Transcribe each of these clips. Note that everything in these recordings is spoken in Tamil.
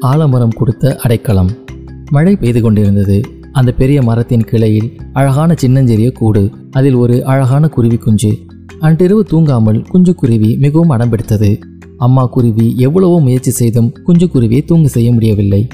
ஆலமரம் கொடுத்த அடைக்கலம். மழை பெய்து கொண்டிருந்தது. அந்த பெரிய மரத்தின் கிளையில் அழகான சின்னஞ்சிறிய கூடு. அதில் ஒரு அழகான குருவி குஞ்சு. அன்றிரவு தூங்காமல் குஞ்சு குருவி மிகவும் அடம்பிடித்தது அம்மா குருவி எவ்வளவோ முயற்சி செய்தும் குஞ்சு குருவியை தூங்க செய்ய முடியவில்லை.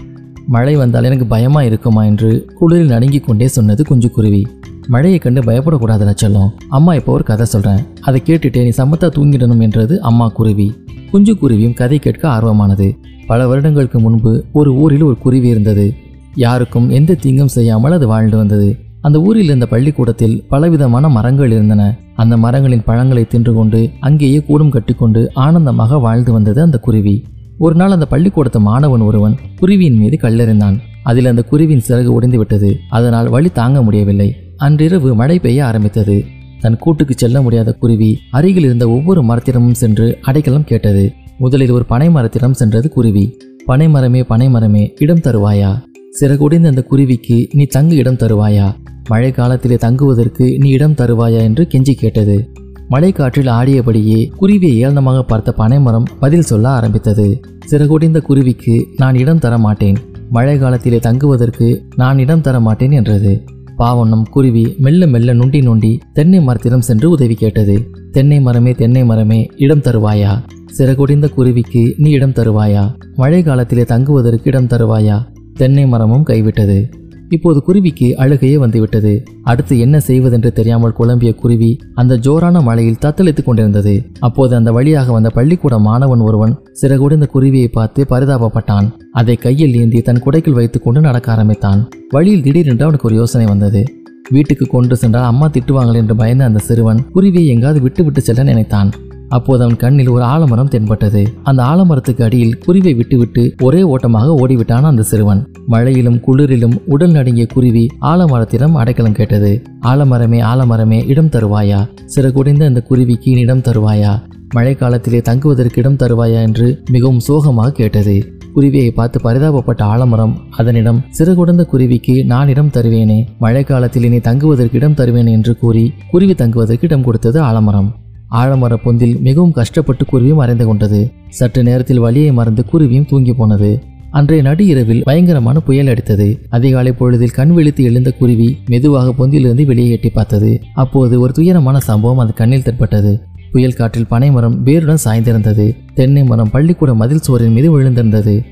மழை வந்தால் எனக்கு பயமா இருக்குமா என்று குளிரில் நடுங்கி கொண்டே சொன்னது குஞ்சு குருவி. மழையை கண்டு பயப்படக்கூடாது நச்சலம் அம்மா இப்போ ஒரு கதை சொல்றேன். அதை கேட்டுட்டே நீ சமத்தா தூங்கிடணும் என்றது அம்மா குருவி. குஞ்சு குருவியும் கதை கேட்க ஆர்வமானது. பல வருடங்களுக்கு முன்பு ஒரு ஊரில் ஒரு குருவி இருந்தது. யாருக்கும் எந்த தீங்கும் செய்யாமல் அது வாழ்ந்து வந்தது. அந்த ஊரில் இருந்த பள்ளிக்கூடத்தில் பலவிதமான மரங்கள் இருந்தன. அந்த மரங்களின் பழங்களை தின்று கொண்டு அங்கேயே கூடும் கட்டிக்கொண்டு ஆனந்தமாக வாழ்ந்து வந்தது அந்த குருவி. ஒரு நாள் அந்த பள்ளிக்கூடத்து மாணவன் ஒருவன் குருவியின் மீது கல்லெறிந்தான். அதில் அந்த குருவியின் சிறகு உடைந்து விட்டது அதனால் வழி தாங்க முடியவில்லை. அன்றிரவு மழை பெய்ய ஆரம்பித்தது. தன் கூட்டுக்கு செல்ல முடியாத குருவி அருகில் இருந்த ஒவ்வொரு மரத்திடமும் சென்று அடைக்கலம் கேட்டது. முதலில் ஒரு பனை மரத்திடம் சென்றது குருவி. பனை மரமே பனை மரமே இடம் தருவாயா? சிறகுடைந்த அந்த குருவிக்கு நீ தங்கு இடம் தருவாயா? மழை காலத்திலே தங்குவதற்கு நீ இடம் தருவாயா? என்று கெஞ்சி கேட்டது. மழை காற்றில் ஆடியபடியே குருவியை ஏளனமாக பார்த்த பனைமரம் பதில் சொல்ல ஆரம்பித்தது. சிறகுடைந்த குருவிக்கு நான் இடம் தர மாட்டேன் மழை காலத்திலே தங்குவதற்கு நான் இடம் தர மாட்டேன் என்றது. பாவண்ணம் குருவி மெல்ல மெல்ல நுண்டி நுண்டி தென்னை மரத்திடம் சென்று உதவி கேட்டது. தென்னை மரமே தென்னை மரமே இடம் தருவாயா? சிறகுடிந்த குருவிக்கு நீ இடம் தருவாயா? மழை காலத்திலே தங்குவதற்கு இடம் தருவாயா? தென்னை மரமும் கைவிட்டது. இப்போது குருவிக்கு அழுகையே வந்துவிட்டது. அடுத்து என்ன செய்வதென்று தெரியாமல் குழம்பிய குருவி அந்த ஜோரான மழையில் தத்தளித்துக் கொண்டிருந்தது. அப்போது அந்த வழியாக வந்த பள்ளிக்கூட மாணவன் ஒருவன் சிறகுடைந்த குருவியை பார்த்து பரிதாபப்பட்டான். அதை கையில் ஏந்தி தன் குடைக்குள் வைத்துக்கொண்டு நடக்க ஆரம்பித்தான். வழியில் திடீரென்று அவனுக்கு ஒரு யோசனை வந்தது. வீட்டுக்கு கொண்டு சென்றால் அம்மா திட்டுவாங்கள் என்று பயந்த அந்த சிறுவன் குருவியை எங்காவது விட்டு விட்டு செல்ல நினைத்தான். அப்போது அவன் கண்ணில் ஒரு ஆலமரம் தென்பட்டது. அந்த ஆலமரத்துக்கு அடியில் குருவை விட்டுவிட்டு ஒரே ஓட்டமாக ஓடிவிட்டான் அந்த சிறுவன். மழையிலும் குளிரிலும் உடல் நடுங்கிய குருவி ஆலமரத்திடம் அடைக்கலம் கேட்டது. ஆலமரமே ஆலமரமே இடம் தருவாயா? சிறகுடைந்த அந்த குருவிக்கு நீ இடம் தருவாயா? மழைக்காலத்திலே தங்குவதற்கு இடம் தருவாயா? என்று மிகவும் சோகமாக கேட்டது. குருவியை பார்த்து பரிதாபப்பட்ட ஆலமரம் அதனிடம் சிறுகுடந்த குருவிக்கு நான் இடம் தருவேனே. மழைக்காலத்தில் இனி நீ தங்குவதற்கு இடம் தருவேன் என்று கூறி குருவி தங்குவதற்கு இடம் கொடுத்தது ஆலமரம். ஆழமர பொந்தில் மிகவும் கஷ்டப்பட்டு குருவியும் மறைந்து கொண்டது. சற்று நேரத்தில் வலியை மறந்து குருவியும் தூங்கி போனது. அன்றைய நடு இரவில் பயங்கரமான புயல் அடித்தது. அதிகாலை பொழுதில் கண் விழித்து எழுந்த குருவி மெதுவாக பொந்திலிருந்து வெளியே எட்டி பார்த்தது. அப்போது ஒரு துயரமான சம்பவம் அந்த கண்ணில் தென்பட்டது. புயல் காற்றில் பனைமரம் வேருடன் சாய்ந்திருந்தது. தென்னை மரம் பள்ளிக்கூட மதில் சுவரின் மீது விழுந்திருந்தது.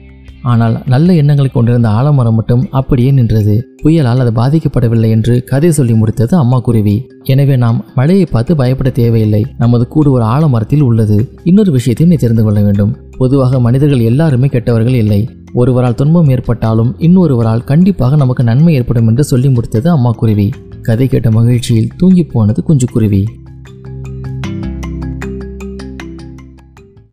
ஆனால் நல்ல எண்ணங்களை கொண்டிருந்த ஆலமரம் மட்டும் அப்படியே நின்றது. புயலால் அது பாதிக்கப்படவில்லை என்று கதை சொல்லி முடித்தது அம்மா குருவி. எனவே நாம் மழையை பார்த்து பயப்பட தேவையில்லை. நமது கூடு ஒரு ஆலமரத்தில் உள்ளது. இன்னொரு விஷயத்தையும் நீ தெரிந்து கொள்ள வேண்டும். பொதுவாக மனிதர்கள் எல்லாருமே கெட்டவர்கள் இல்லை. ஒருவரால் துன்பம் ஏற்பட்டாலும் இன்னொருவரால் கண்டிப்பாக நமக்கு நன்மை ஏற்படும் என்று சொல்லி முடித்தது அம்மா குருவி. கதை கேட்ட மகிழ்ச்சியில் தூங்கி போனது குஞ்சு குருவி.